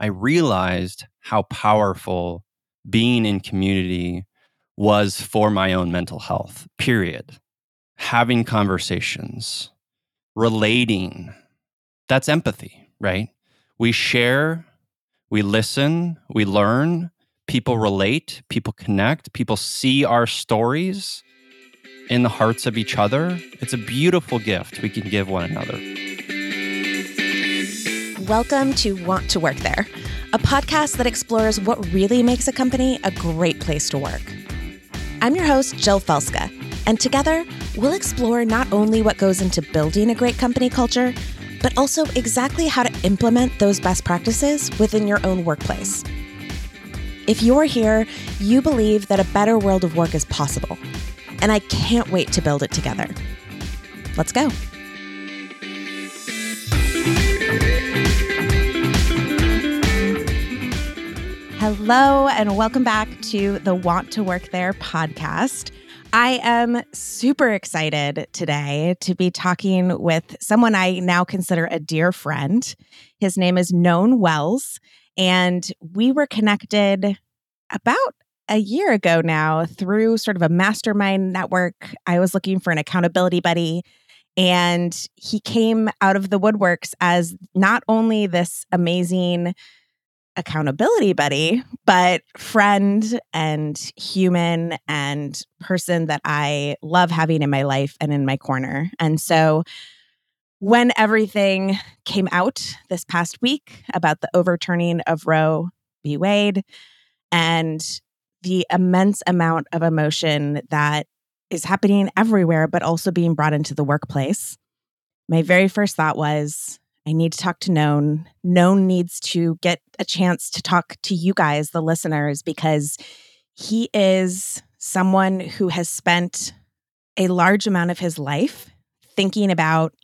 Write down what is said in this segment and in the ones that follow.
I realized how powerful being in community was for my own mental health, period. Having conversations, relating, that's empathy, right? We share, we listen, we learn, people relate, people connect, people see our stories in the hearts of each other. It's a beautiful gift we can give one another. Welcome to Want to Work There, a podcast that explores what really makes a company a great place to work. I'm your host, Jill Felska, and together we'll explore not only what goes into building a great company culture, but also exactly how to implement those best practices within your own workplace. If you're here, you believe that a better world of work is possible, and I can't wait to build it together. Let's go. Hello, and welcome back to the Want to Work There podcast. I am super excited today to be talking with someone I now consider a dear friend. His name is Nōn Wels, and we were connected about a year ago now through sort of a mastermind network. I was looking for an accountability buddy. And he came out of the woodworks as not only this amazing accountability buddy, but friend and human and person that I love having in my life and in my corner. And so when everything came out this past week about the overturning of Roe v. Wade and the immense amount of emotion that is happening everywhere, but also being brought into the workplace, my very first thought was I need to talk to Nōn. Nōn needs to get a chance to talk to you guys, the listeners, because he is someone who has spent a large amount of his life thinking about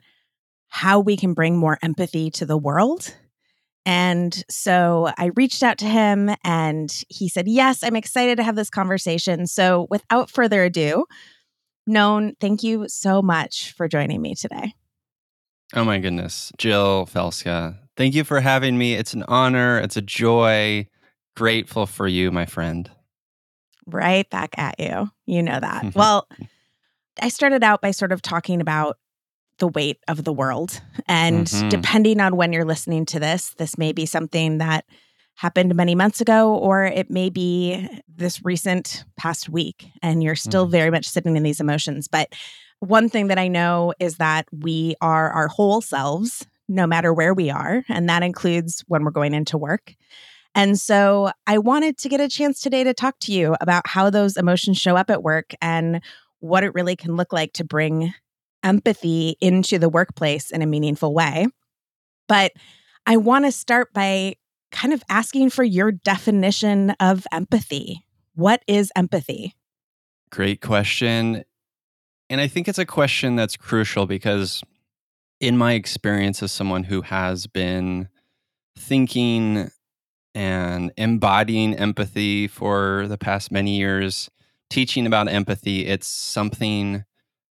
how we can bring more empathy to the world. And so I reached out to him and he said, Yes, I'm excited to have this conversation. So without further ado, Nōn, thank you so much for joining me today. Oh my goodness. Jill Felska, thank you for having me. It's an honor, it's a joy. Grateful for you, my friend. Right back at you. You know that. well, I started out by sort of talking about the weight of the world. And mm-hmm. depending on when you're listening to this, this may be something that happened many months ago, or it may be this recent past week, and you're still mm-hmm. very much sitting in these emotions. But one thing that I know is that we are our whole selves, no matter where we are. And that includes when we're going into work. And so I wanted to get a chance today to talk to you about how those emotions show up at work and what it really can look like to bring empathy into the workplace in a meaningful way. But I want to start by kind of asking for your definition of empathy. What is empathy? Great question. And I think it's a question that's crucial because, in my experience as someone who has been thinking and embodying empathy for the past many years, teaching about empathy, it's something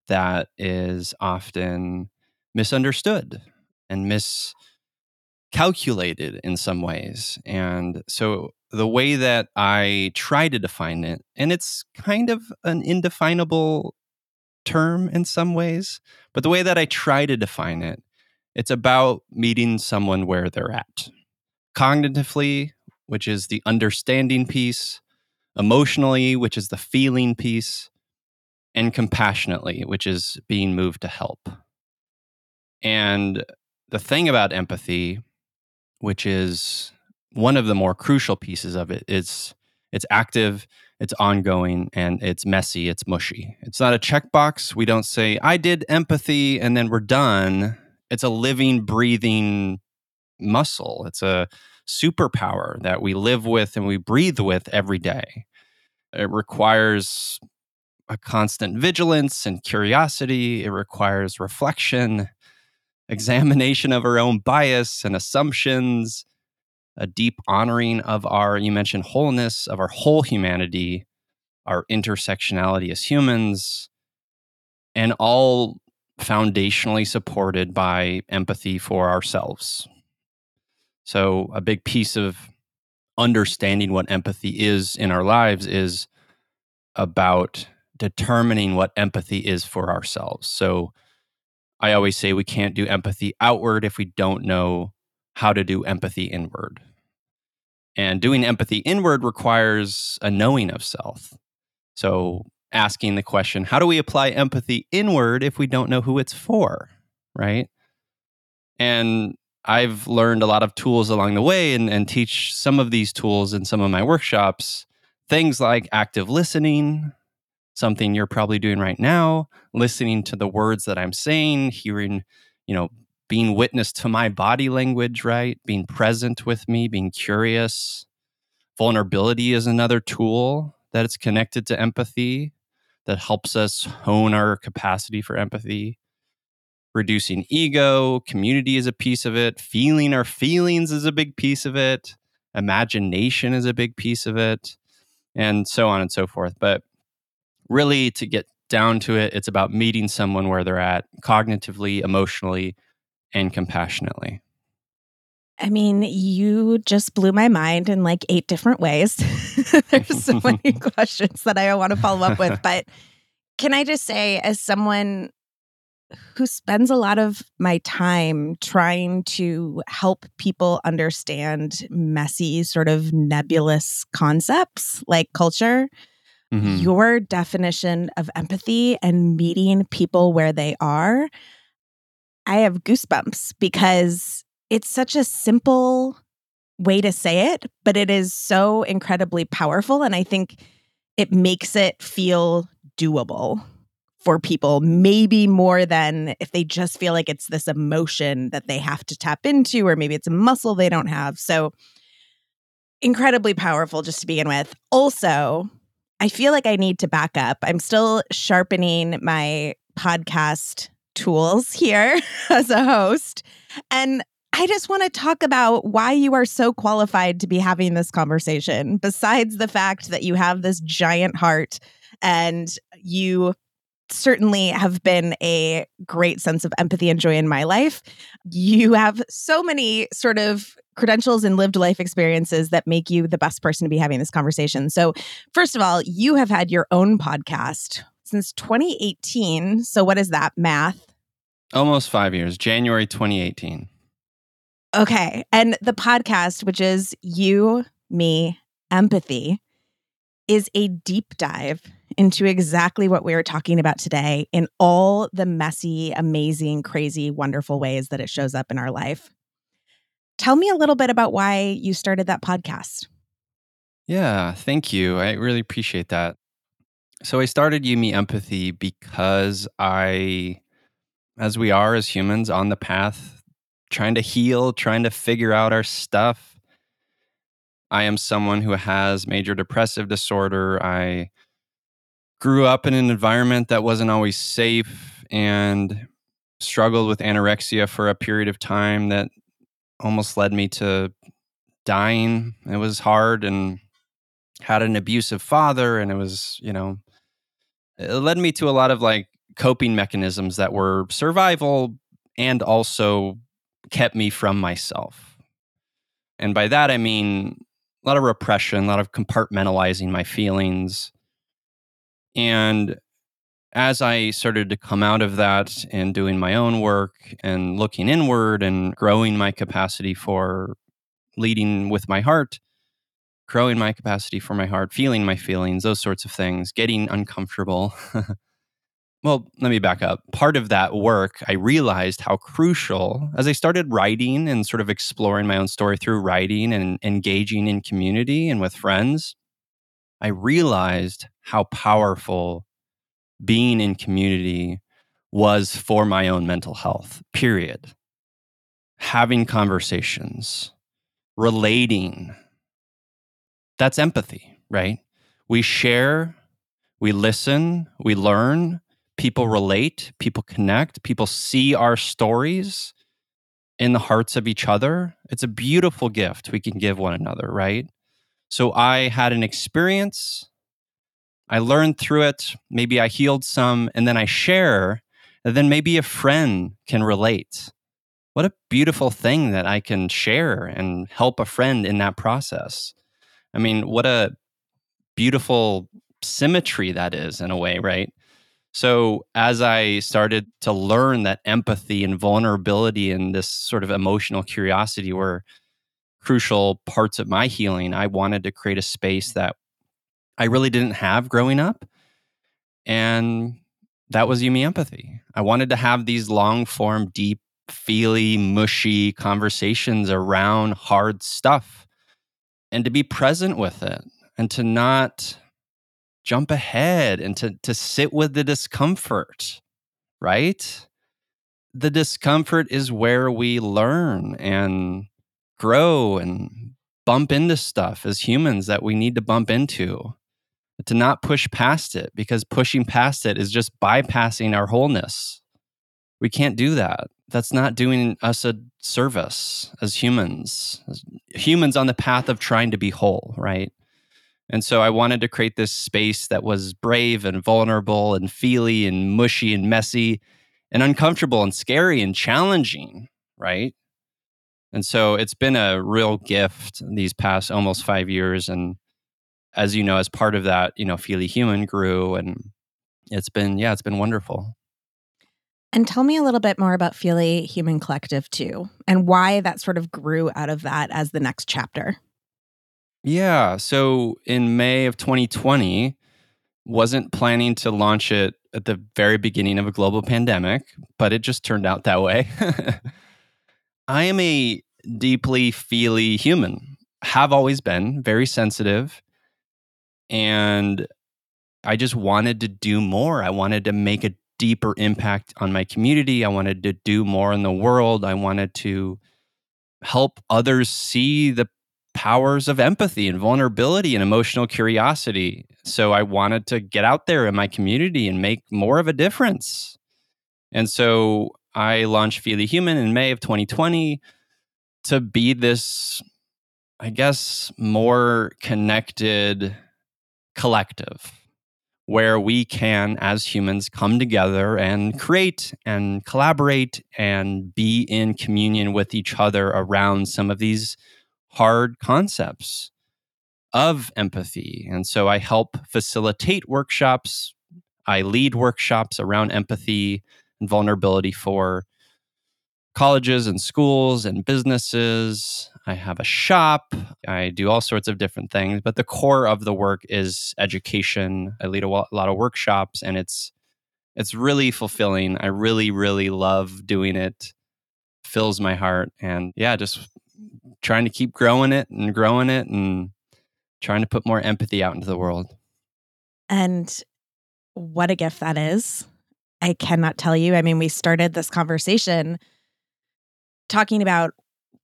that is often misunderstood and miscalculated in some ways. And so the way that I try to define it, and it's kind of an indefinable term in some ways, but the way that I try to define it, it's about meeting someone where they're at. Cognitively, which is the understanding piece, emotionally, which is the feeling piece, and compassionately, which is being moved to help. And the thing about empathy, which is one of the more crucial pieces of it, is it's active it's ongoing and it's messy, it's mushy. It's not a checkbox. We don't say, I did empathy and then we're done. It's a living, breathing muscle. It's a superpower that we live with and we breathe with every day. It requires a constant vigilance and curiosity, it requires reflection, examination of our own bias and assumptions a deep honoring of our, you mentioned wholeness, of our whole humanity, our intersectionality as humans, and all foundationally supported by empathy for ourselves. So, a big piece of understanding what empathy is in our lives is about determining what empathy is for ourselves. So, I always say we can't do empathy outward if we don't know how to do empathy inward. And doing empathy inward requires a knowing of self. So, asking the question, how do we apply empathy inward if we don't know who it's for? Right. And I've learned a lot of tools along the way and, and teach some of these tools in some of my workshops. Things like active listening, something you're probably doing right now, listening to the words that I'm saying, hearing, you know, being witness to my body language, right? Being present with me, being curious. Vulnerability is another tool that it's connected to empathy that helps us hone our capacity for empathy. Reducing ego, community is a piece of it. Feeling our feelings is a big piece of it. Imagination is a big piece of it, and so on and so forth. But really, to get down to it, it's about meeting someone where they're at cognitively, emotionally, and compassionately? I mean, you just blew my mind in like eight different ways. There's so many questions that I want to follow up with. But can I just say, as someone who spends a lot of my time trying to help people understand messy, sort of nebulous concepts like culture, mm-hmm. your definition of empathy and meeting people where they are I have goosebumps because it's such a simple way to say it, but it is so incredibly powerful. And I think it makes it feel doable for people, maybe more than if they just feel like it's this emotion that they have to tap into, or maybe it's a muscle they don't have. So, incredibly powerful just to begin with. Also, I feel like I need to back up. I'm still sharpening my podcast tools here as a host. And I just want to talk about why you are so qualified to be having this conversation, besides the fact that you have this giant heart and you certainly have been a great sense of empathy and joy in my life. You have so many sort of credentials and lived life experiences that make you the best person to be having this conversation. So, first of all, you have had your own podcast since 2018. So, what is that math? Almost five years, January 2018. Okay. And the podcast, which is You, Me, Empathy, is a deep dive into exactly what we are talking about today in all the messy, amazing, crazy, wonderful ways that it shows up in our life. Tell me a little bit about why you started that podcast. Yeah, thank you. I really appreciate that. So I started You Me Empathy because I as we are as humans on the path, trying to heal, trying to figure out our stuff. I am someone who has major depressive disorder. I grew up in an environment that wasn't always safe and struggled with anorexia for a period of time that almost led me to dying. It was hard and had an abusive father and it was, you know, it led me to a lot of like coping mechanisms that were survival and also kept me from myself. And by that, I mean a lot of repression, a lot of compartmentalizing my feelings. And as I started to come out of that and doing my own work and looking inward and growing my capacity for leading with my heart, growing my capacity for my heart, feeling my feelings, those sorts of things, getting uncomfortable, Well, let me back up. Part of that work, I realized how crucial, as I started writing and sort of exploring my own story through writing and engaging in community and with friends, I realized how powerful being in community was for my own mental health, period. Having conversations, relating, that's empathy, right? We share, we listen, we learn, people relate, people connect, people see our stories in the hearts of each other. It's a beautiful gift we can give one another, right? So I had an experience. I learned through it. Maybe I healed some, and then I share, and then maybe a friend can relate. what a beautiful thing that I can share and help a friend in that process. I mean, what a beautiful symmetry that is in a way, right? So, as I started to learn that empathy and vulnerability and this sort of emotional curiosity were crucial parts of my healing, I wanted to create a space that I really didn't have growing up. And that was You Me Empathy. I wanted to have these long form, deep, feely, mushy conversations around hard stuff and to be present with it and to not jump ahead and to, to sit with the discomfort, right? The discomfort is where we learn and grow and bump into stuff as humans that we need to bump into to not push past it because pushing past it is just bypassing our wholeness. We can't do that. That's not doing us a service as humans, as humans on the path of trying to be whole, right? And so I wanted to create this space that was brave and vulnerable and feely and mushy and messy and uncomfortable and scary and challenging, right? And so it's been a real gift these past almost five years. And as you know, as part of that, you know, Feely Human grew and it's been, yeah, it's been wonderful. And tell me a little bit more about Feely Human Collective too, and why that sort of grew out of that as the next chapter. Yeah. So in May of 2020, wasn't planning to launch it at the very beginning of a global pandemic, but it just turned out that way. I am a deeply feely human, have always been very sensitive. And I just wanted to do more. I wanted to make a deeper impact on my community. I wanted to do more in the world. I wanted to help others see the powers of empathy and vulnerability and emotional curiosity. So I wanted to get out there in my community and make more of a difference. And so I launched Feely Human in May of 2020 to be this, I guess, more connected collective where we can, as humans, come together and create and collaborate and be in communion with each other around some of these hard concepts of empathy. And so I help facilitate workshops. I lead workshops around empathy and vulnerability for colleges and schools and businesses. I have a shop. I do all sorts of different things, but the core of the work is education. I lead a, lot of workshops and it's it's really fulfilling. I really really love doing it. Fills my heart and yeah, just trying to keep growing it and growing it and trying to put more empathy out into the world. And what a gift that is. I cannot tell you. I mean, we started this conversation talking about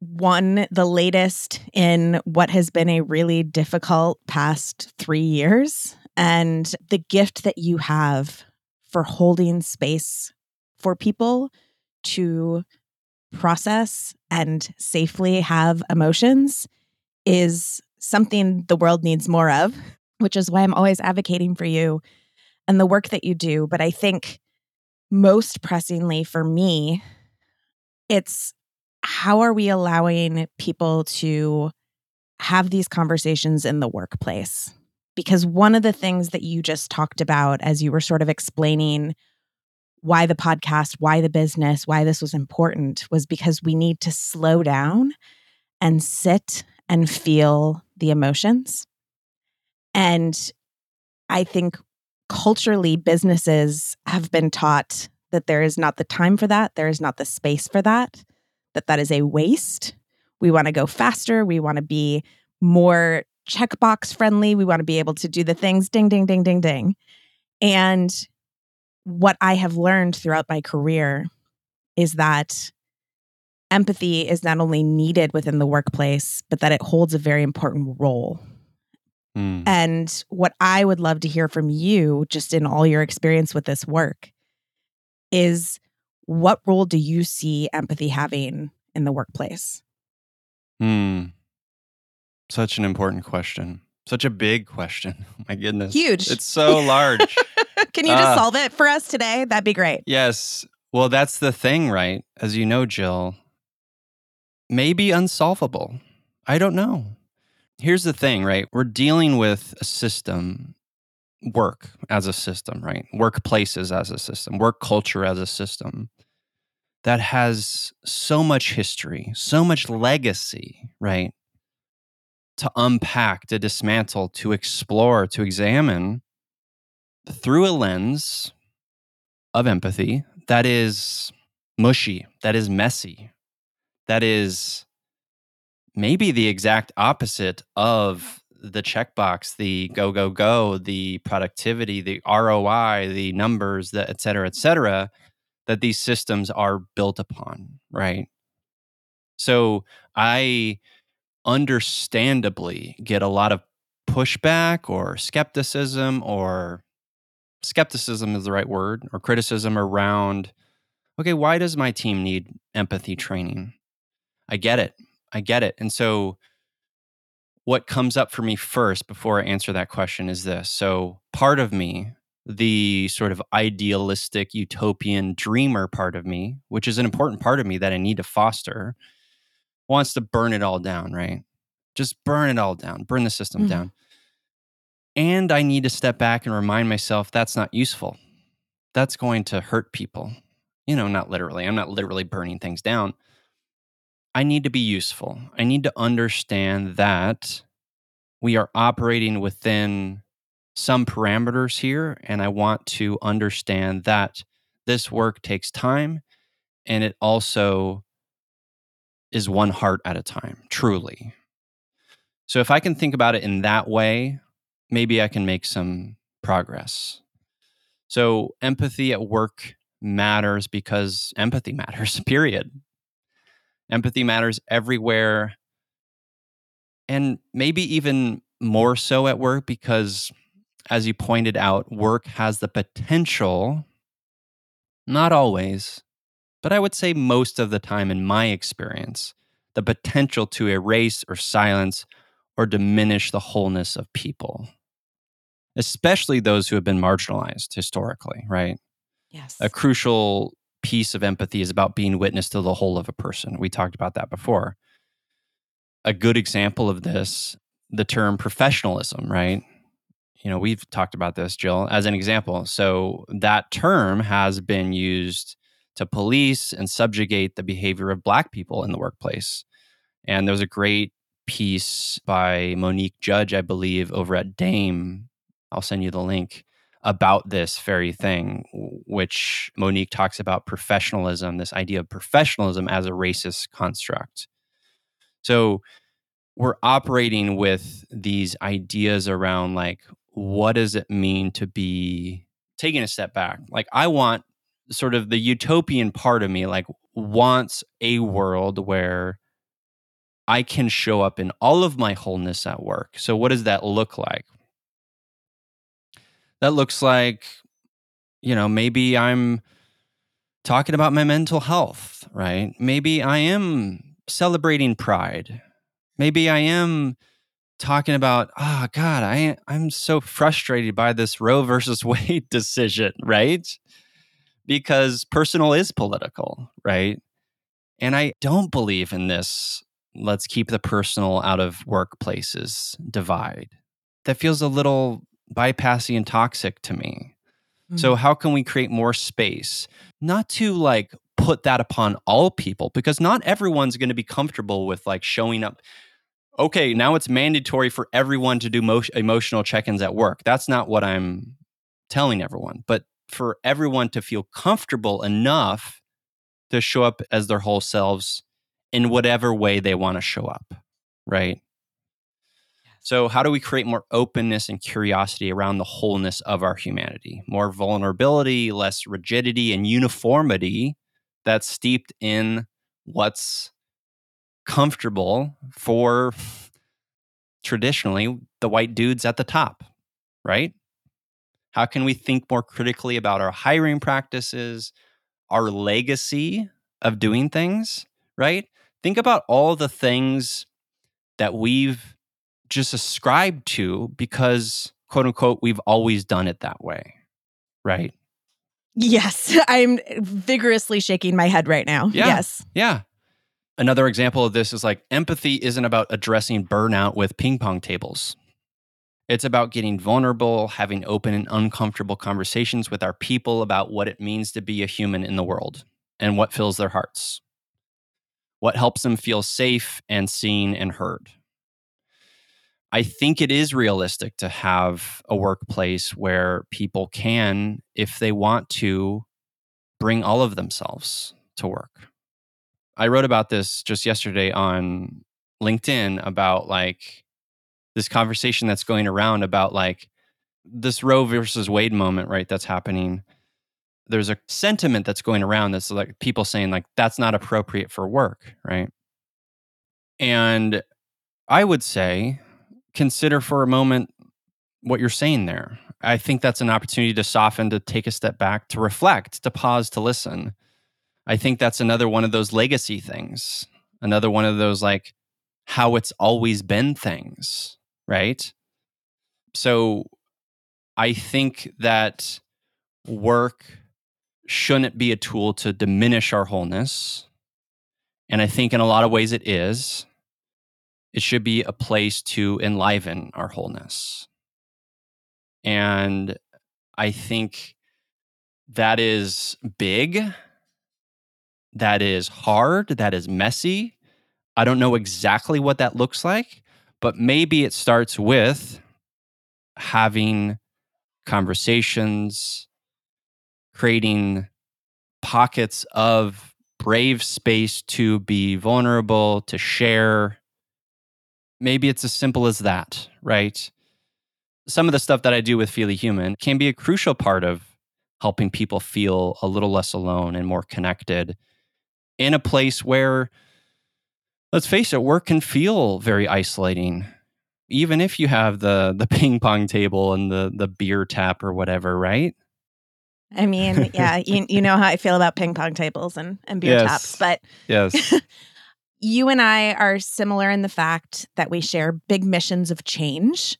one, the latest in what has been a really difficult past three years, and the gift that you have for holding space for people to process and safely have emotions is something the world needs more of, which is why I'm always advocating for you and the work that you do. But I think most pressingly for me, it's how are we allowing people to have these conversations in the workplace? Because one of the things that you just talked about as you were sort of explaining why the podcast, why the business, why this was important was because we need to slow down and sit and feel the emotions. And I think culturally, businesses have been taught that there is not the time for that, there is not the space for that that that is a waste. We want to go faster. We want to be more checkbox friendly. We want to be able to do the things ding, ding, ding, ding, ding. And what I have learned throughout my career is that empathy is not only needed within the workplace, but that it holds a very important role. Mm. And what I would love to hear from you, just in all your experience with this work, is what role do you see empathy having in the workplace? Hmm. Such an important question. Such a big question. My goodness. Huge. It's so large. Can you just uh, solve it for us today? That'd be great. Yes. Well, that's the thing, right? As you know, Jill, maybe unsolvable. I don't know. Here's the thing, right? We're dealing with a system, work as a system, right? Workplaces as a system, work culture as a system that has so much history, so much legacy, right? To unpack, to dismantle, to explore, to examine through a lens of empathy that is mushy, that is messy, that is maybe the exact opposite of the checkbox, the go, go, go, the productivity, the ROI, the numbers, the et cetera, et cetera, that these systems are built upon, right? So I understandably get a lot of pushback or skepticism or skepticism is the right word or criticism around okay why does my team need empathy training? I get it. I get it. And so what comes up for me first before i answer that question is this so part of me the sort of idealistic utopian dreamer part of me which is an important part of me that i need to foster wants to burn it all down right just burn it all down burn the system mm-hmm. down and I need to step back and remind myself that's not useful. That's going to hurt people. You know, not literally. I'm not literally burning things down. I need to be useful. I need to understand that we are operating within some parameters here. And I want to understand that this work takes time and it also is one heart at a time, truly. So if I can think about it in that way, maybe I can make some progress. So, empathy at work matters because empathy matters, period. Empathy matters everywhere. And maybe even more so at work because, as you pointed out, work has the potential, not always, but I would say most of the time in my experience, the potential to erase or silence or diminish the wholeness of people especially those who have been marginalized historically, right? Yes. A crucial piece of empathy is about being witness to the whole of a person. We talked about that before. A good example of this, the term professionalism, right? You know, we've talked about this, Jill, as an example. So that term has been used to police and subjugate the behavior of Black people in the workplace. And there was a great piece by Monique Judge, I believe, over at Dame I'll send you the link about this very thing, which Monique talks about professionalism, this idea of professionalism as a racist construct. So we're operating with these ideas around like, what does it mean to be taking a step back? Like, I want sort of the utopian part of me, like, wants a world where I can show up in all of my wholeness at work. So, what does that look like? That looks like, you know, maybe I'm talking about my mental health, right? Maybe I am celebrating pride. Maybe I am talking about, oh God, I I'm so frustrated by this Roe versus Wade decision, right? Because personal is political, right? And I don't believe in this let's keep the personal out of workplaces divide. That feels a little bypassing and toxic to me. Mm-hmm. So, how can we create more space? Not to like put that upon all people because not everyone's going to be comfortable with like showing up. Okay, now it's mandatory for everyone to do mo- emotional check ins at work. That's not what I'm telling everyone, but for everyone to feel comfortable enough to show up as their whole selves in whatever way they want to show up, right? So, how do we create more openness and curiosity around the wholeness of our humanity? More vulnerability, less rigidity, and uniformity that's steeped in what's comfortable for traditionally the white dudes at the top, right? How can we think more critically about our hiring practices, our legacy of doing things, right? Think about all the things that we've just ascribed to because quote unquote we've always done it that way right yes i'm vigorously shaking my head right now yeah. yes yeah Another example of this is like empathy isn't about addressing burnout with ping pong tables. It's about getting vulnerable, having open and uncomfortable conversations with our people about what it means to be a human in the world and what fills their hearts, what helps them feel safe and seen and heard. I think it is realistic to have a workplace where people can, if they want to, bring all of themselves to work. I wrote about this just yesterday on LinkedIn about like this conversation that's going around about like this Roe versus Wade moment, right? That's happening. There's a sentiment that's going around that's like people saying like that's not appropriate for work, right? And I would say consider for a moment what you're saying there. I think that's an opportunity to soften, to take a step back, to reflect, to pause, to listen. I think that's another one of those legacy things, another one of those like how it's always been things, right? So I think that work shouldn't be a tool to diminish our wholeness. And I think in a lot of ways it is. It should be a place to enliven our wholeness. And I think that is big. That is hard. That is messy. I don't know exactly what that looks like, but maybe it starts with having conversations, creating pockets of brave space to be vulnerable, to share, maybe it's as simple as that, right? Some of the stuff that I do with Feely Human can be a crucial part of helping people feel a little less alone and more connected in a place where, let's face it, work can feel very isolating. Even if you have the the ping pong table and the the beer tap or whatever, right? I mean, yeah, you, you know how I feel about ping pong tables and, and beer Yes. taps, but Yes. you and I are similar in the fact that we share big missions of change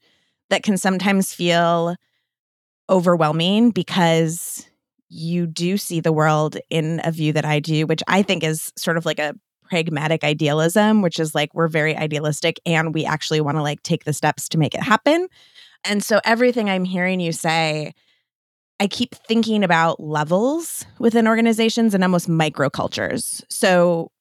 that can sometimes feel overwhelming because you do see the world in a view that I do, which I think is sort of like a pragmatic idealism, which is like we're very idealistic and we actually want to like take the steps to make it happen. And so everything I'm hearing you say, I keep thinking about levels within organizations and almost microcultures. So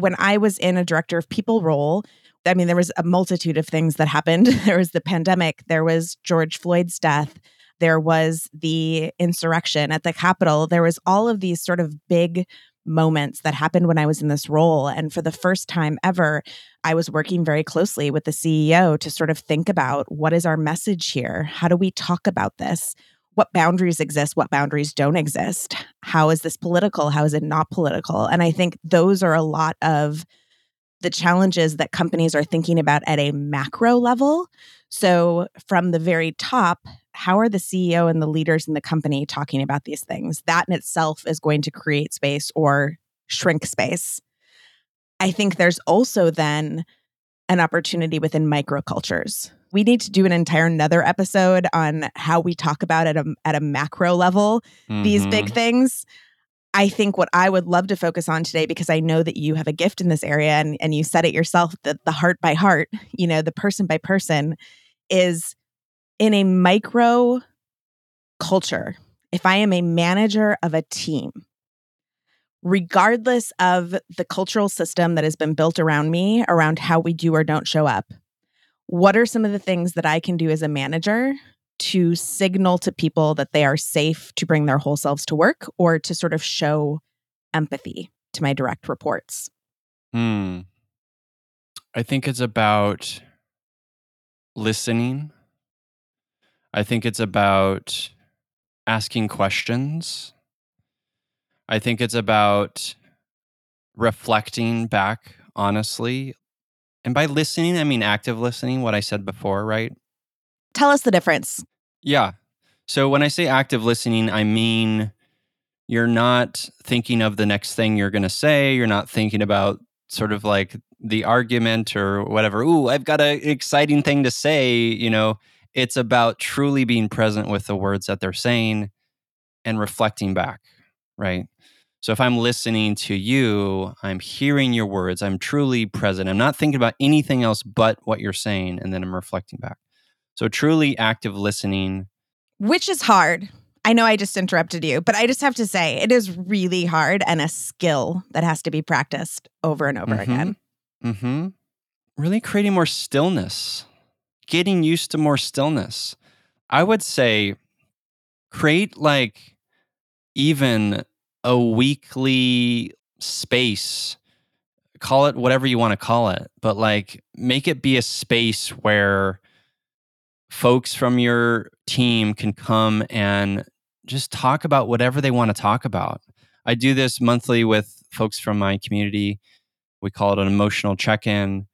when I was in a director of people role, I mean, there was a multitude of things that happened. There was the pandemic, there was George Floyd's death, there was the insurrection at the Capitol. There was all of these sort of big moments that happened when I was in this role. And for the first time ever, I was working very closely with the CEO to sort of think about what is our message here? How do we talk about this? What boundaries exist? What boundaries don't exist? How is this political? How is it not political? And I think those are a lot of the challenges that companies are thinking about at a macro level. So, from the very top, how are the CEO and the leaders in the company talking about these things? That in itself is going to create space or shrink space. I think there's also then an opportunity within microcultures. We need to do an entire another episode on how we talk about at a at a macro level these Mhm. big things. I think what I would love to focus on today, because I know that you have a gift in this area and, and you said it yourself, that the heart by heart, you know, the person by person is in a micro culture. If I am a manager of a team, regardless of the cultural system that has been built around me, around how we do or don't show up, what are some of the things that I can do as a manager to signal to people that they are safe to bring their whole selves to work or to sort of show empathy to my direct reports? Hmm. I think it's about listening. I think it's about asking questions. I think it's about reflecting back honestly. And by listening, I mean active listening, what I said before, right? Tell us the difference. Yeah. So when I say active listening, I mean you're not thinking of the next thing you're going to say. You're not thinking about sort of like the argument or whatever. Ooh, I've got an exciting thing to say. You know, it's about truly being present with the words that they're saying and reflecting back, right? So if I'm listening to you, I'm hearing your words, I'm truly present. I'm not thinking about anything else but what you're saying, and then I'm reflecting back. So truly active listening. Which is hard. I know I just interrupted you, but I just have to say it is really hard and a skill that has to be practiced over and over mm-hmm. again. Mm-hmm. Really creating more stillness, getting used to more stillness. I would say create like even a weekly space call it whatever you want to call it but like make it be a space where folks from your team can come and just talk about whatever they want to talk about. I do this monthly with folks from my community. We call it an emotional check-in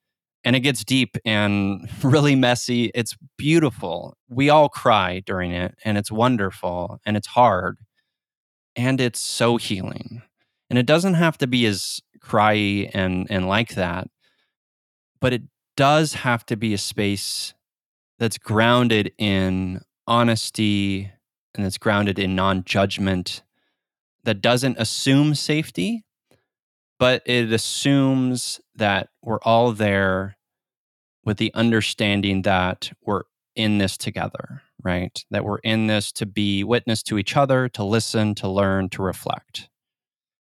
and it gets deep and really messy. It's beautiful. We all cry during it and it's wonderful and it's hard and it's so healing. And it doesn't have to be as cryy and and like that, but it does have to be a space that's grounded in honesty and that's grounded in non-judgment that doesn't assume safety, but it assumes that we're all there with the understanding that we're in this together right? That we're in this to be witness to each other, to listen, to learn, to reflect.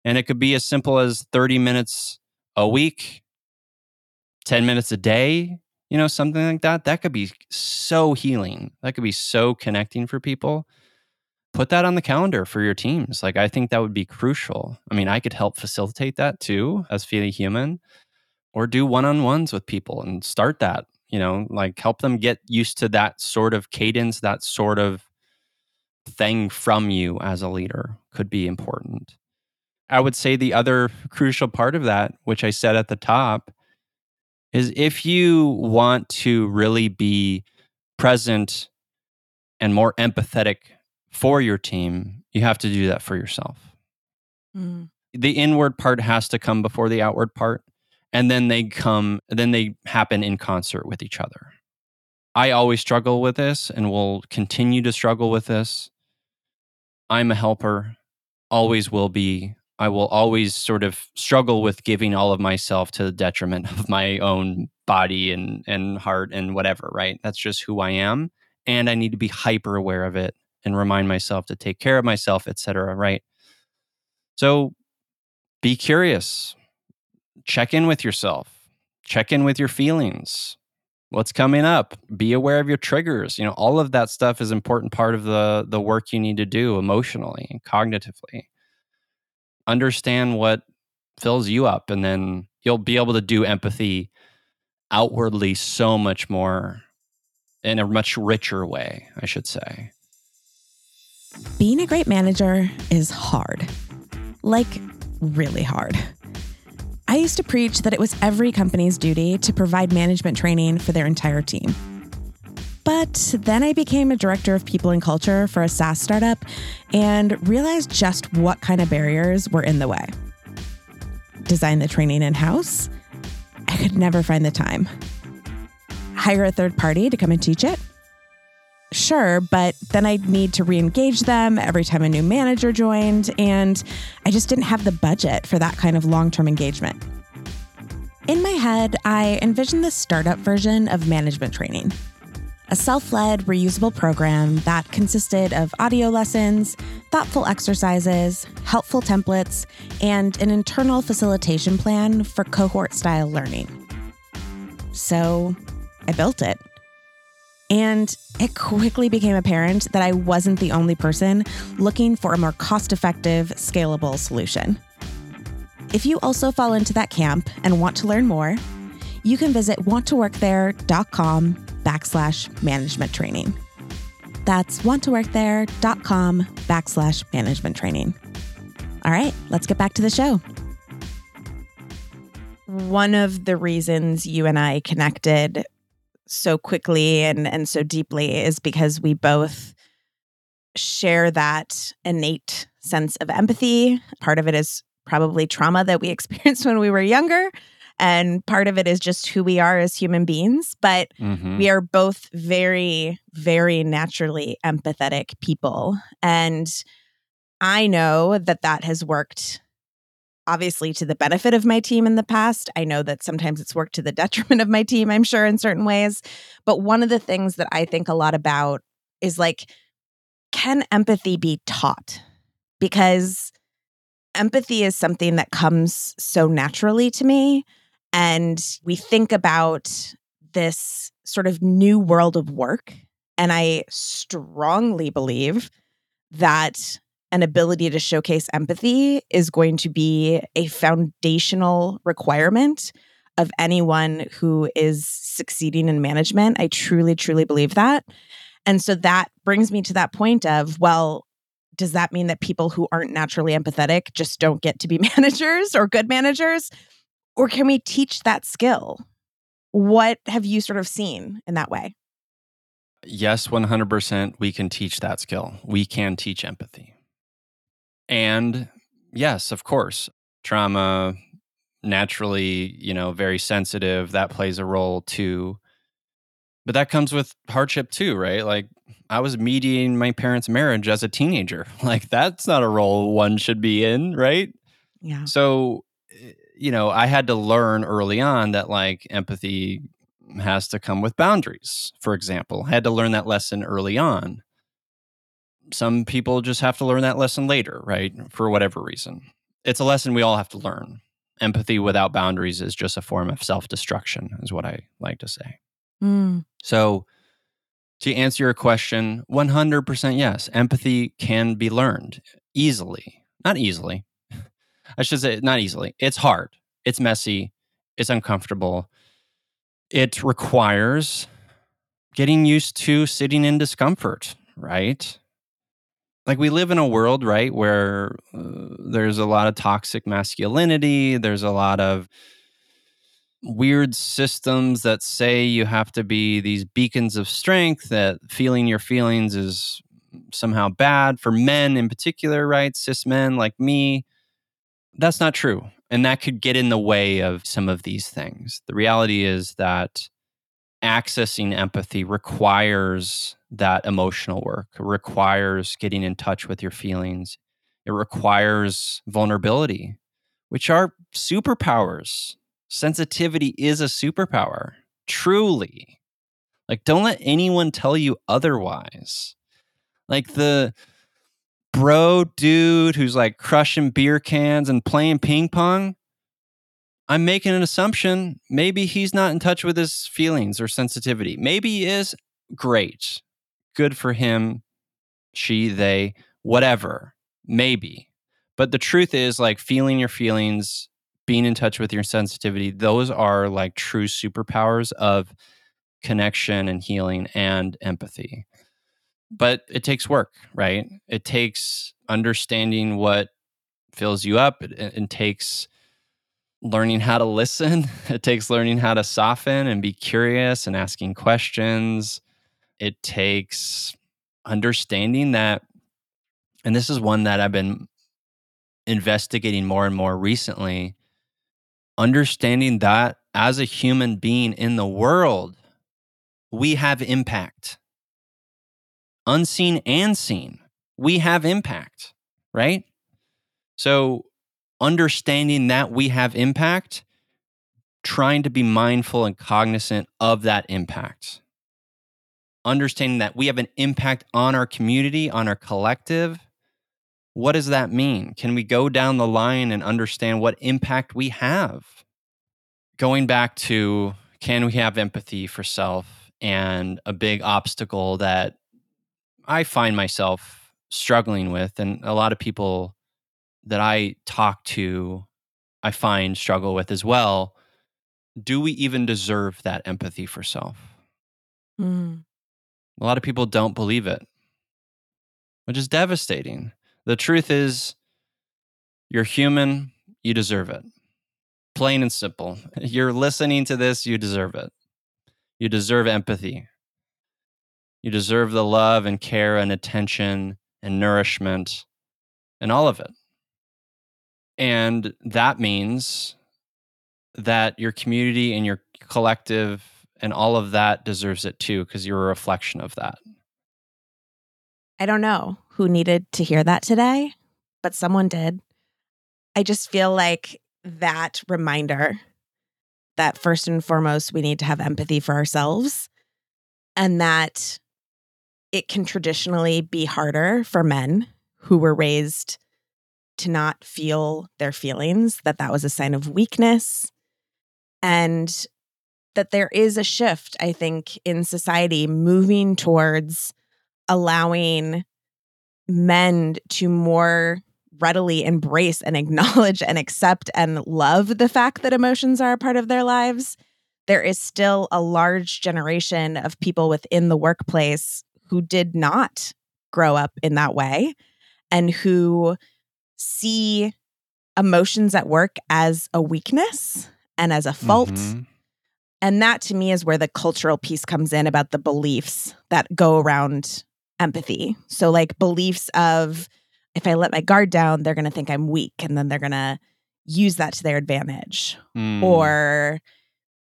And it could be as simple as 30 minutes a week, 10 minutes a day, you know, something like that. That could be so healing. That could be so connecting for people. Put that on the calendar for your teams. Like, I think that would be crucial. I mean, I could help facilitate that too as Feely Human or do one on ones with people and start that you know like help them get used to that sort of cadence that sort of thing from you as a leader could be important. I would say the other crucial part of that which i said at the top is if you want to really be present and more empathetic for your team you have to do that for yourself. Mm. the inward part has to come before the outward part and then they come then they happen in concert with each other. I always struggle with this and will continue to struggle with this. I'm a helper always will be. I will always sort of struggle with giving all of myself to the detriment of my own body and and heart and whatever right? That's just who i am and i need to be hyper aware of it and remind myself to take care of myself etc right? So be curious check in with yourself, check in with your feelings. What's coming up? Be aware of your triggers. You know, all of that stuff is important part of the the work you need to do emotionally and cognitively. Understand what fills you up and then you'll be able to do empathy outwardly so much more in a much richer way, I should say. Being a great manager is hard. Like really hard. I used to preach that it was every company's duty to provide management training for their entire team. But then I became a director of people and culture for a SaaS startup and realized just what kind of barriers were in the way. Design the training in house? I could never find the time. Hire a third party to come and teach it? Sure, but then I'd need to re engage them every time a new manager joined, and I just didn't have the budget for that kind of long term engagement. In my head, I envisioned the startup version of management training a self led, reusable program that consisted of audio lessons, thoughtful exercises, helpful templates, and an internal facilitation plan for cohort style learning. So I built it. And it quickly became apparent that I wasn't the only person looking for a more cost effective, scalable solution. If you also fall into that camp and want to learn more, you can visit wanttoworkthere.com backslash management training. That's wanttoworkthere.com backslash management training. All right, let's get back to the show. One of the reasons you and I connected so quickly and and so deeply is because we both share that innate sense of empathy. Part of it is probably trauma that we experienced when we were younger and part of it is just who we are as human beings but mm-hmm. we are both very very naturally empathetic people and i know that that has worked obviously to the benefit of my team in the past. I know that sometimes it's worked to the detriment of my team, I'm sure, in certain ways. But one of the things that I think a lot about is like, can empathy be taught? Because empathy is something that comes so naturally to me. And we think about this sort of new world of work. And I strongly believe that an ability to showcase empathy is going to be a foundational requirement of anyone who is succeeding in management. I truly, truly believe that. And so that brings me to that point of, well, does that mean that people who aren't naturally empathetic just don't get to be managers or good managers? Or can we teach that skill? What have you sort of seen in that way? Yes, 100%. We can teach that skill. We can teach empathy. And yes, of course, trauma, naturally, you know, very sensitive, that plays a role too. But that comes with hardship too, right? Like I was mediating my parents' marriage as a teenager. Like that's not a role one should be in, right? Yeah. So, eh, you know, I had to learn early on that like empathy has to come with boundaries, for example. I had to learn that lesson early on some people just have to learn that lesson later, right? For whatever reason. It's a lesson we all have to learn. Empathy without boundaries is just a form of self destruction, is what I like to say. Mm. So, to answer your question, 100% yes, empathy can be learned easily. Not easily. I should say, not easily. It's hard, it's messy, it's uncomfortable. It requires getting used to sitting in discomfort, right? Like we live in a world right where uh, there's a lot of toxic masculinity there's a lot of weird systems that say you have to be these beacons of strength that feeling your feelings is somehow bad for men in particular right cis men like me. That's not true and that could get in the way of some of these things. The reality is that accessing empathy requires that emotional work. It requires getting in touch with your feelings. It requires vulnerability, which are superpowers. Sensitivity is a superpower, truly. Like, don't let anyone tell you otherwise. Like, the bro dude who's like crushing beer cans and playing ping pong, I'm making an assumption. Maybe he's not in touch with his feelings or sensitivity. Maybe he is great. Good for him, she, they, whatever. Maybe. But the truth is, like, feeling your feelings, being in touch with your sensitivity, those are like true superpowers of connection and healing and empathy. But it takes work, right? It takes understanding what fills you up. It takes learning how to listen. It takes learning how to soften and be curious and asking questions. It takes understanding that, and this is one that I've been investigating more and more recently understanding that as a human being in the world, we have impact. Unseen and seen, we have impact, right? So understanding that we have impact, trying to be mindful and cognizant of that impact. Understanding that we have an impact on our community, on our collective. What does that mean? Can we go down the line and understand what impact we have? Going back to can we have empathy for self and a big obstacle that I find myself struggling with, and a lot of people that I talk to, I find struggle with as well. Do we even deserve that empathy for self? Mm. A lot of people don't believe it, which is devastating. The truth is, you're human, you deserve it. Plain and simple. You're listening to this, you deserve it. You deserve empathy. You deserve the love and care and attention and nourishment and all of it. And that means that your community and your collective and all of that deserves it too, because you're a reflection of that. I don't know who needed to hear that today, but someone did. I just feel like that reminder that first and foremost, we need to have empathy for ourselves and that it can traditionally be harder for men who were raised to not feel their feelings, that that was a sign of weakness. And that there is a shift, I think, in society moving towards allowing men to more readily embrace and acknowledge and accept and love the fact that emotions are a part of their lives. There is still a large generation of people within the workplace who did not grow up in that way and who see emotions at work as a weakness and as a fault. Mm-hmm. And that to me is where the cultural piece comes in about the beliefs that go around empathy. So, like beliefs of if I let my guard down, they're going to think I'm weak and then they're going to use that to their advantage. Mm. Or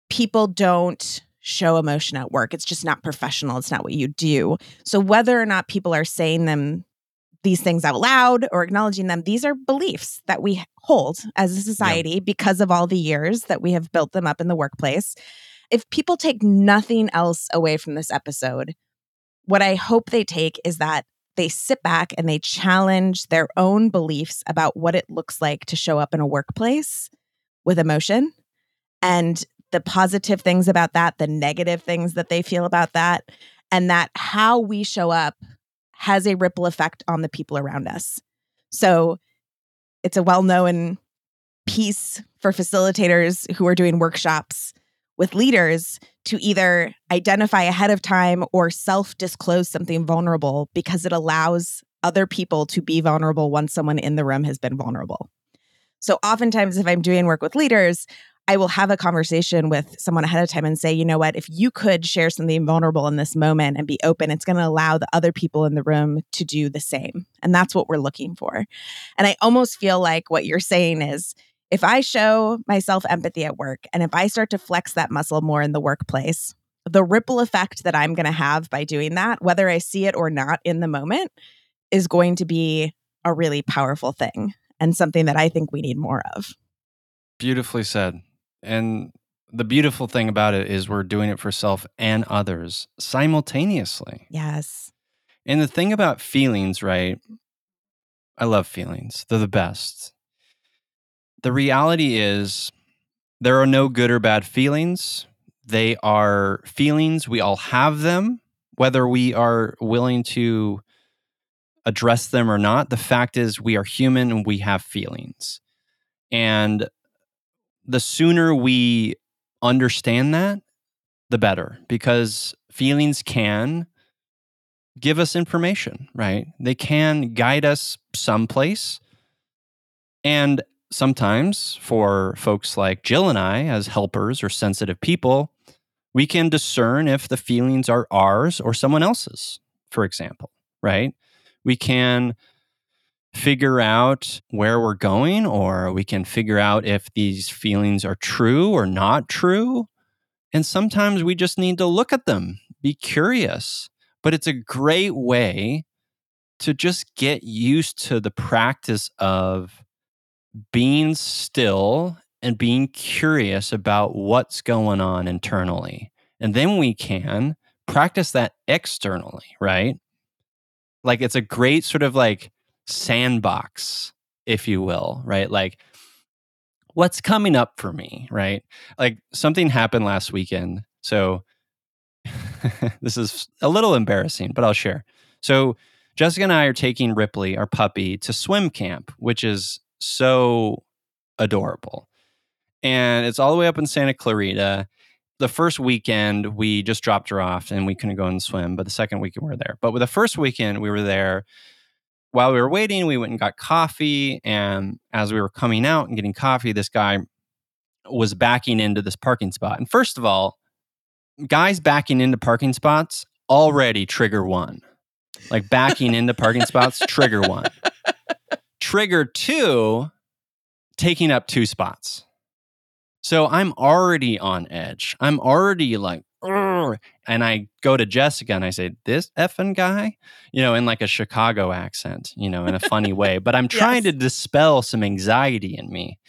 people don't show emotion at work. It's just not professional. It's not what you do. So, whether or not people are saying them these things out loud or acknowledging them, these are beliefs that we hold as a society yeah. because of all the years that we have built them up in the workplace. If people take nothing else away from this episode, what I hope they take is that they sit back and they challenge their own beliefs about what it looks like to show up in a workplace with emotion and the positive things about that, the negative things that they feel about that, and that how we show up has a ripple effect on the people around us. So it's a well known piece for facilitators who are doing workshops with leaders to either identify ahead of time or self disclose something vulnerable because it allows other people to be vulnerable once someone in the room has been vulnerable. So, oftentimes, if I'm doing work with leaders, I will have a conversation with someone ahead of time and say, you know what, if you could share something vulnerable in this moment and be open, it's going to allow the other people in the room to do the same. And that's what we're looking for. And I almost feel like what you're saying is if I show myself empathy at work and if I start to flex that muscle more in the workplace, the ripple effect that I'm going to have by doing that, whether I see it or not in the moment, is going to be a really powerful thing and something that I think we need more of. Beautifully said. And the beautiful thing about it is we're doing it for self and others simultaneously. Yes. And the thing about feelings, right? I love feelings. They're the best. The reality is there are no good or bad feelings. They are feelings. We all have them, whether we are willing to address them or not. The fact is, we are human and we have feelings. And the sooner we understand that, the better, because feelings can give us information, right? They can guide us someplace. And sometimes for folks like Jill and I, as helpers or sensitive people, we can discern if the feelings are ours or someone else's, for example, right? We can figure out where we're going, or we can figure out if these feelings are true or not true. And sometimes we just need to look at them, be curious. But it's a great way to just get used to the practice of being still and being curious about what's going on internally. And then we can practice that externally, right? Like it's a great sort of like sandbox, if you will, right? Like, what's coming up for me, right? Like, something happened last weekend. So, this is a little embarrassing, but I'll share. So, Jessica and I are taking Ripley, our puppy, to swim camp, which is so adorable. And it's all the way up in Santa Clarita. The first weekend, we just dropped her off and we couldn't go and swim. But the second weekend, we were there. But with the first weekend, we were there while we were waiting, we went and got coffee. And as we were coming out and getting coffee, this guy was backing into this parking spot. And first of all, guys backing into parking spots already trigger one. Like backing into parking spots, trigger one. Trigger two, taking up two spots. So I'm already on edge. I'm already like, and I go to Jessica and I say, "This effing guy," you know, in like a Chicago accent, you know, in a funny way. But I'm trying yes. to dispel some anxiety in me.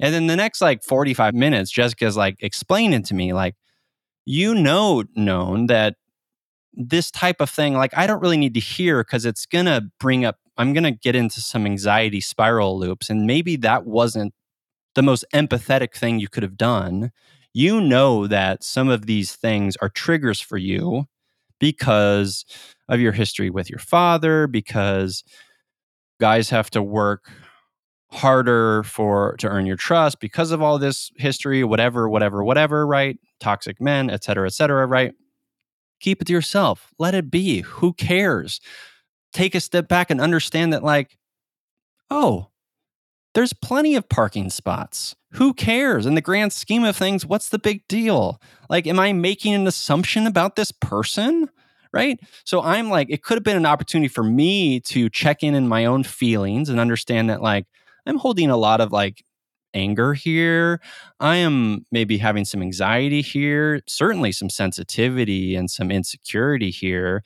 And then the next like 45 minutes, Jessica's like explaining to me, like, you know, Nōn that this type of thing, like, I don't really need to hear because it's gonna bring up. I'm gonna get into some anxiety spiral loops, and maybe that wasn't the most empathetic thing you could have done you know that some of these things are triggers for you because of your history with your father, because guys have to work harder for to earn your trust because of all this history whatever whatever whatever right? Toxic men et cetera et cetera right? Keep it to yourself. Let it be. Who cares? Take a step back and understand that like oh there's plenty of parking spots. Who cares? In the grand scheme of things, what's the big deal? Like, am I making an assumption about this person? Right. So I'm like, it could have been an opportunity for me to check in in my own feelings and understand that, like, I'm holding a lot of like anger here. I am maybe having some anxiety here, certainly some sensitivity and some insecurity here.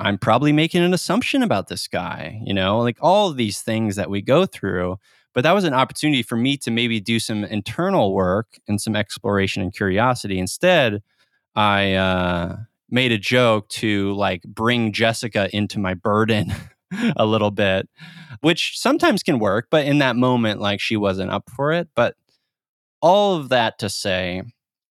I'm probably making an assumption about this guy, you know, like all these things that we go through. But that was an opportunity for me to maybe do some internal work and some exploration and curiosity. Instead, I uh, made a joke to like bring Jessica into my burden a little bit, which sometimes can work. But in that moment, like she wasn't up for it. But all of that to say,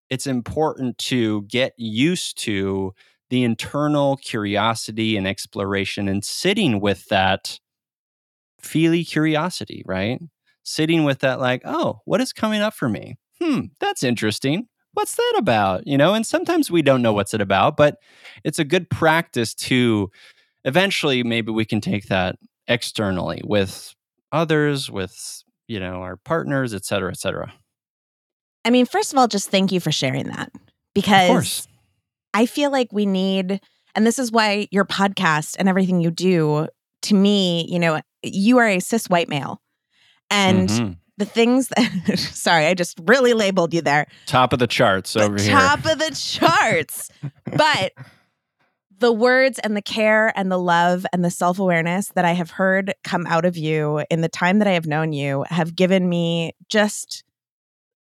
it's important to get used to the internal curiosity and exploration and sitting with that feely curiosity, right? Sitting with that, like, oh, what is coming up for me? Hmm, that's interesting. What's that about? You know, and sometimes we don't know what's it about, but it's a good practice to eventually maybe we can take that externally with others, with, you know, our partners, et cetera, et cetera. I mean, first of all, just thank you for sharing that because I feel like we need, and this is why your podcast and everything you do, to me, you know, you are a cis white male. And mm-hmm. the things that, sorry, I just really labeled you there. Top of the charts over the here. Top of the charts. but the words and the care and the love and the self awareness that I have heard come out of you in the time that I have known you have given me just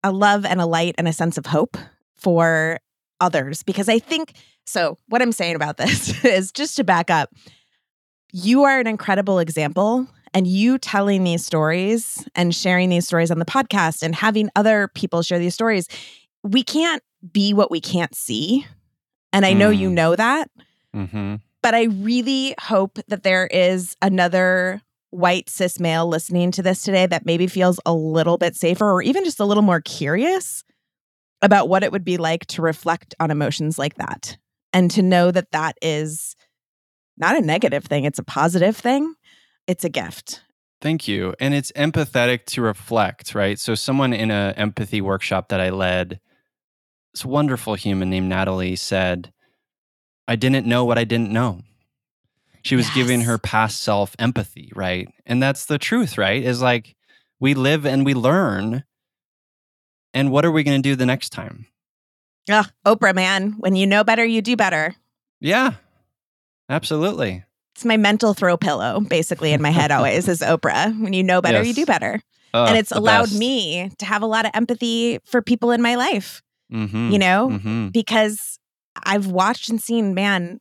a love and a light and a sense of hope for others because I think so. What I'm saying about this is just to back up, you are an incredible example. And you telling these stories and sharing these stories on the podcast and having other people share these stories, we can't be what we can't see. And I know mm. you know that. Mm-hmm. But I really hope that there is another white cis male listening to this today that maybe feels a little bit safer or even just a little more curious about what it would be like to reflect on emotions like that and to know that that is not a negative thing, it's a positive thing. It's a gift. Thank you. And it's empathetic to reflect, right? So, someone in an empathy workshop that I led, this wonderful human named Natalie said, I didn't know what I didn't know. She was yes. giving her past self empathy, right? And that's the truth, right? Is like we live and we learn and what are we going to do the next time? Oh, Oprah, man. When you know better, you do better. Yeah, absolutely. It's my mental throw pillow, basically, in my head always is Oprah. When you know better, yes. you do better. Uh, and it's allowed best. me to have a lot of empathy for people in my life, mm-hmm. you know, mm-hmm. because I've watched and seen, man,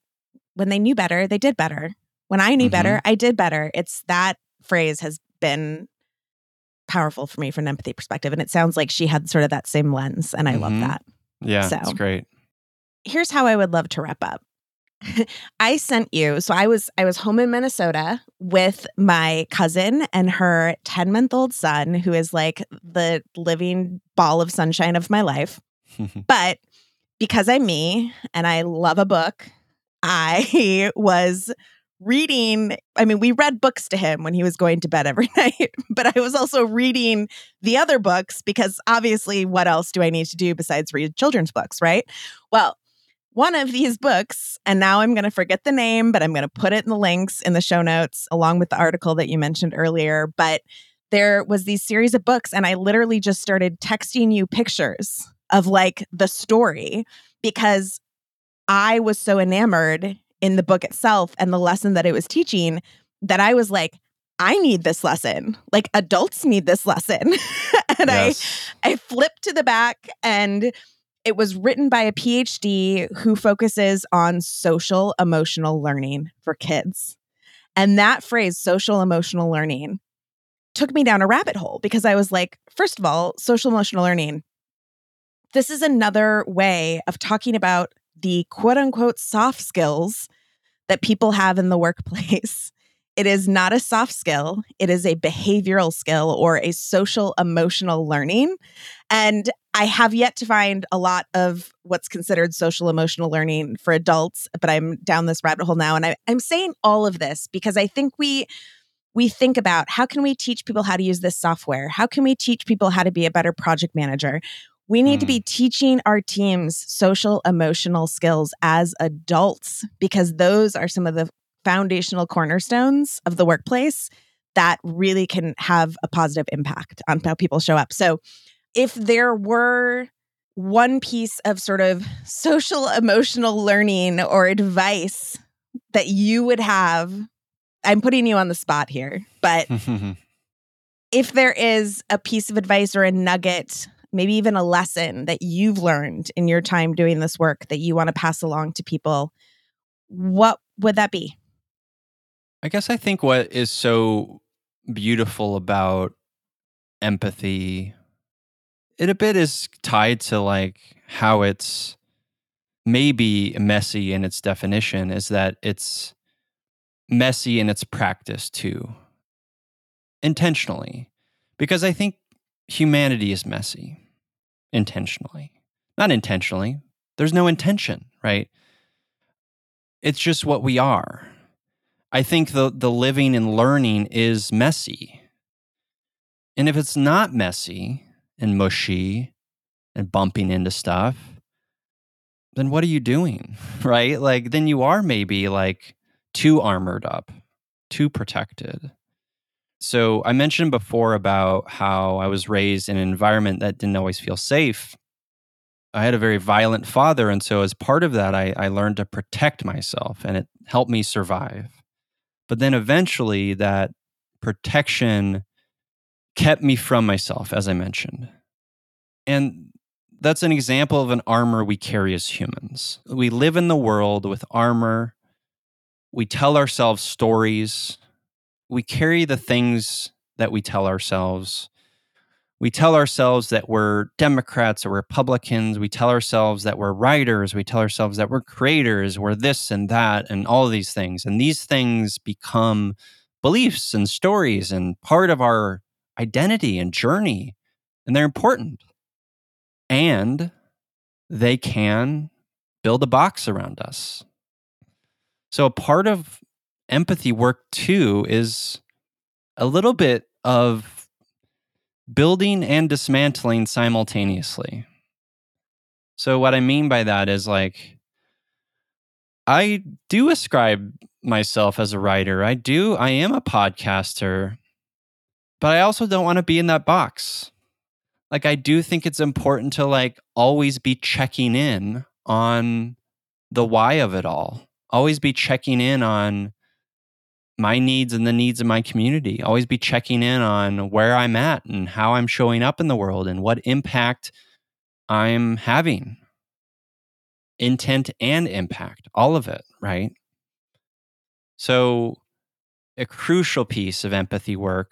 when they knew better, they did better. When I knew mm-hmm. better, I did better. It's that phrase has been powerful for me from an empathy perspective. And it sounds like she had sort of that same lens. And I mm-hmm. love that. Yeah. So that's great. Here's how I would love to wrap up. I sent you. So I was I was home in Minnesota with my cousin and her 10-month-old son who is like the living ball of sunshine of my life. but because I'm me and I love a book, I was reading i mean we read books to him when he was going to bed every night but i was also reading the other books because obviously what else do i need to do besides read children's books right? Well one of these books and now i'm going to forget the name but i'm going to put it in the links in the show notes along with the article that you mentioned earlier but there was these series of books and i literally just started texting you pictures of like the story because I was so enamored in the book itself and the lesson that it was teaching that I was like, I need this lesson. Like adults need this lesson. and yes. I I flipped to the back and it was written by a PhD who focuses on social emotional learning for kids. And that phrase, social emotional learning, took me down a rabbit hole because I was like, first of all, social emotional learning, this is another way of talking about the quote unquote soft skills that people have in the workplace. It is not a soft skill, it is a behavioral skill or a social emotional learning. And I have yet to find a lot of what's considered social emotional learning for adults, but I'm down this rabbit hole now. And I, I'm saying all of this because I think we we think about how can we teach people how to use this software? How can we teach people how to be a better project manager? We need mm. to be mm. teaching our teams social emotional skills as adults because those are some of the foundational cornerstones of the workplace that really can have a positive impact on how people show up. So, if there were one piece of sort of social emotional learning or advice that you would have, I'm putting you on the spot here, but if there is a piece of advice or a nugget, maybe even a lesson that you've learned in your time doing this work that you want to pass along to people, what would that be? I guess I think what is so beautiful about empathy, it a bit is tied to like how it's maybe messy in its definition, is that it's messy in its practice too, intentionally. Because I think humanity is messy intentionally, not intentionally. There's no intention, right? It's just what we are. I think the the living and learning is messy. And if it's not messy and mushy and bumping into stuff, then what are you doing? Right? Like then you are maybe like too armored up, too protected. So I mentioned before about how I was raised in an environment that didn't always feel safe. I had a very violent father. And so, as part of that, I, I learned to protect myself and it helped me survive. But then eventually that protection kept me from myself, as I mentioned. And that's an example of an armor we carry as humans. We live in the world with armor. We tell ourselves stories. We carry the things that we tell ourselves we tell ourselves that we're Democrats or Republicans. We tell ourselves that we're writers. We tell ourselves that we're creators, we're this and that, and all these things. And these things become beliefs and stories and part of our identity and journey. And they're important. And they can build a box around us. So, a part of empathy work too is a little bit of building and dismantling simultaneously. So, what I mean by that is like, I do ascribe myself as a writer. I do, I am a podcaster, but I also don't want to be in that box. Like, I do think it's important to like always be checking in on the why of it all, always be checking in on my needs and the needs of my community. Always be checking in on where I'm at and how I'm showing up in the world and what impact I'm having. Intent and impact, all of it, right? So, a crucial piece of empathy work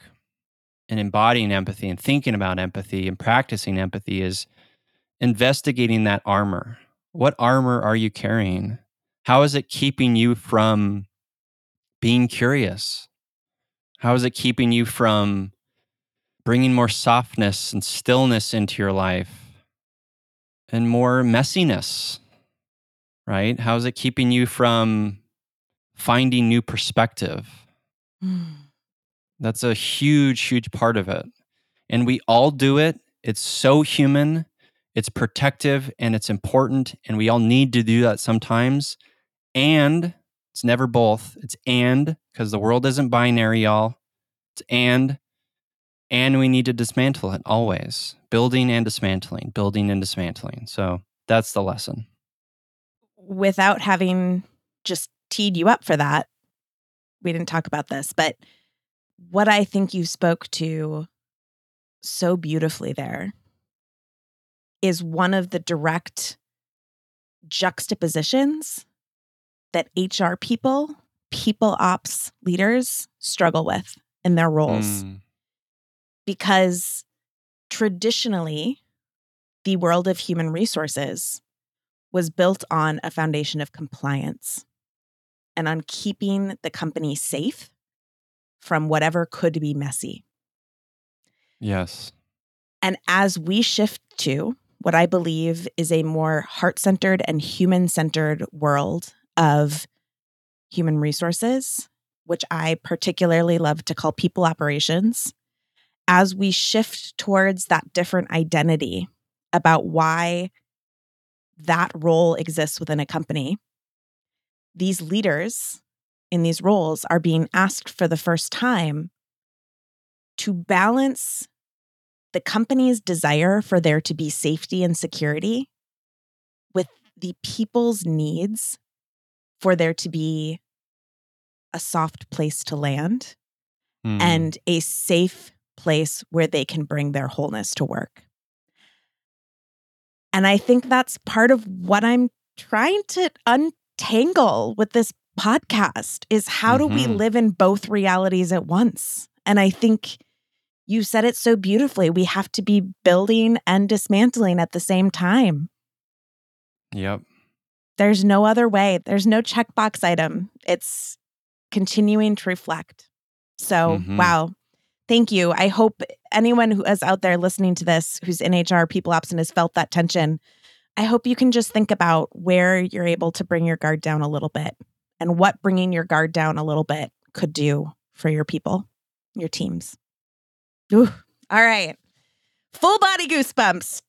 and embodying empathy and thinking about empathy and practicing empathy is investigating that armor. What armor are you carrying? How is it keeping you from being curious? How is it keeping you from bringing more softness and stillness into your life and more messiness? Right? How is it keeping you from finding new perspective? Mm. That's a huge, huge part of it. And we all do it. It's so human, it's protective, and it's important. And we all need to do that sometimes. And it's never both. It's and because the world isn't binary, y'all. It's and and we need to dismantle it always. Building and dismantling, building and dismantling. So that's the lesson. without having just teed you up for that, we didn't talk about this, but what I think you spoke to so beautifully there is one of the direct juxtapositions that HR people, people ops leaders struggle with in their roles. Mm. Because traditionally, the world of human resources was built on a foundation of compliance and on keeping the company safe from whatever could be messy. Yes. And as we shift to what I believe is a more heart centered and human centered world of human resources, which I particularly love to call people operations, as we shift towards that different identity about why that role exists within a company, these leaders in these roles are being asked for the first time to balance the company's desire for there to be safety and security with the people's needs for there to be a soft place to land mm. and a safe place where they can bring their wholeness to work. And I think that's part of what I'm trying to untangle with this podcast is how mm-hmm. do we mm-hmm. live in both realities at once? And I think you said it so beautifully. We have to be building and dismantling at the same time. Yep. There's no other way. There's no checkbox item. It's continuing to reflect. So, mm-hmm. wow. Thank you. I hope anyone who is out there listening to this who's in HR, people ops, and has felt that tension, I hope you can just think about where you're able to bring your guard down a little bit and what bringing your guard down a little bit could do for your people, your teams. Ooh, all right. Full body goosebumps.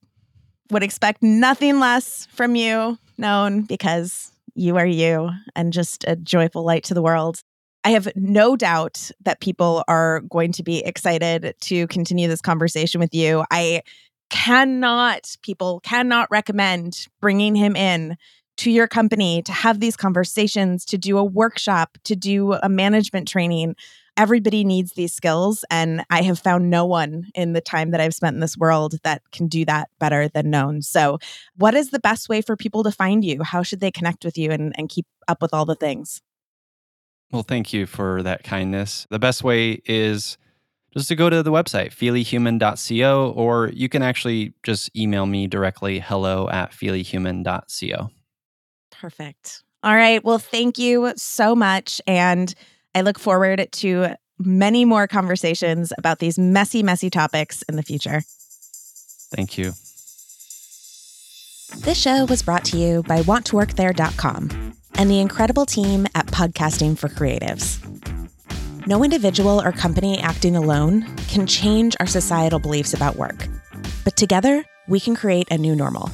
Would expect nothing less from you, Nōn because you are you and just a joyful light to the world. I have no doubt that people are going to be excited to continue this conversation with you. I cannot, people cannot recommend bringing him in to your company to have these conversations, to do a workshop, to do a management training. Everybody needs these skills. And I have found no one in the time that I've spent in this world that can do that better than Nōn. So, what is the best way for people to find you? How should they connect with you and, and keep up with all the things? Well, thank you for that kindness. The best way is just to go to the website, feelyhuman.co, or you can actually just email me directly, hello at feelyhuman.co. Perfect. All right. Well, thank you so much. And I look forward to many more conversations about these messy, messy topics in the future. Thank you. This show was brought to you by wanttoworkthere.com and the incredible team at Podcasting for Creatives. No individual or company acting alone can change our societal beliefs about work, but together we can create a new normal.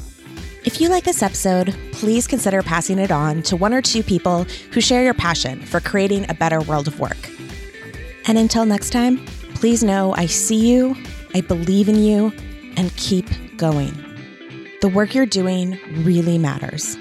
If you like this episode, please consider passing it on to one or two people who share your passion for creating a better world of work. And until next time, please know I see you, I believe in you, and keep going. The work you're doing really matters.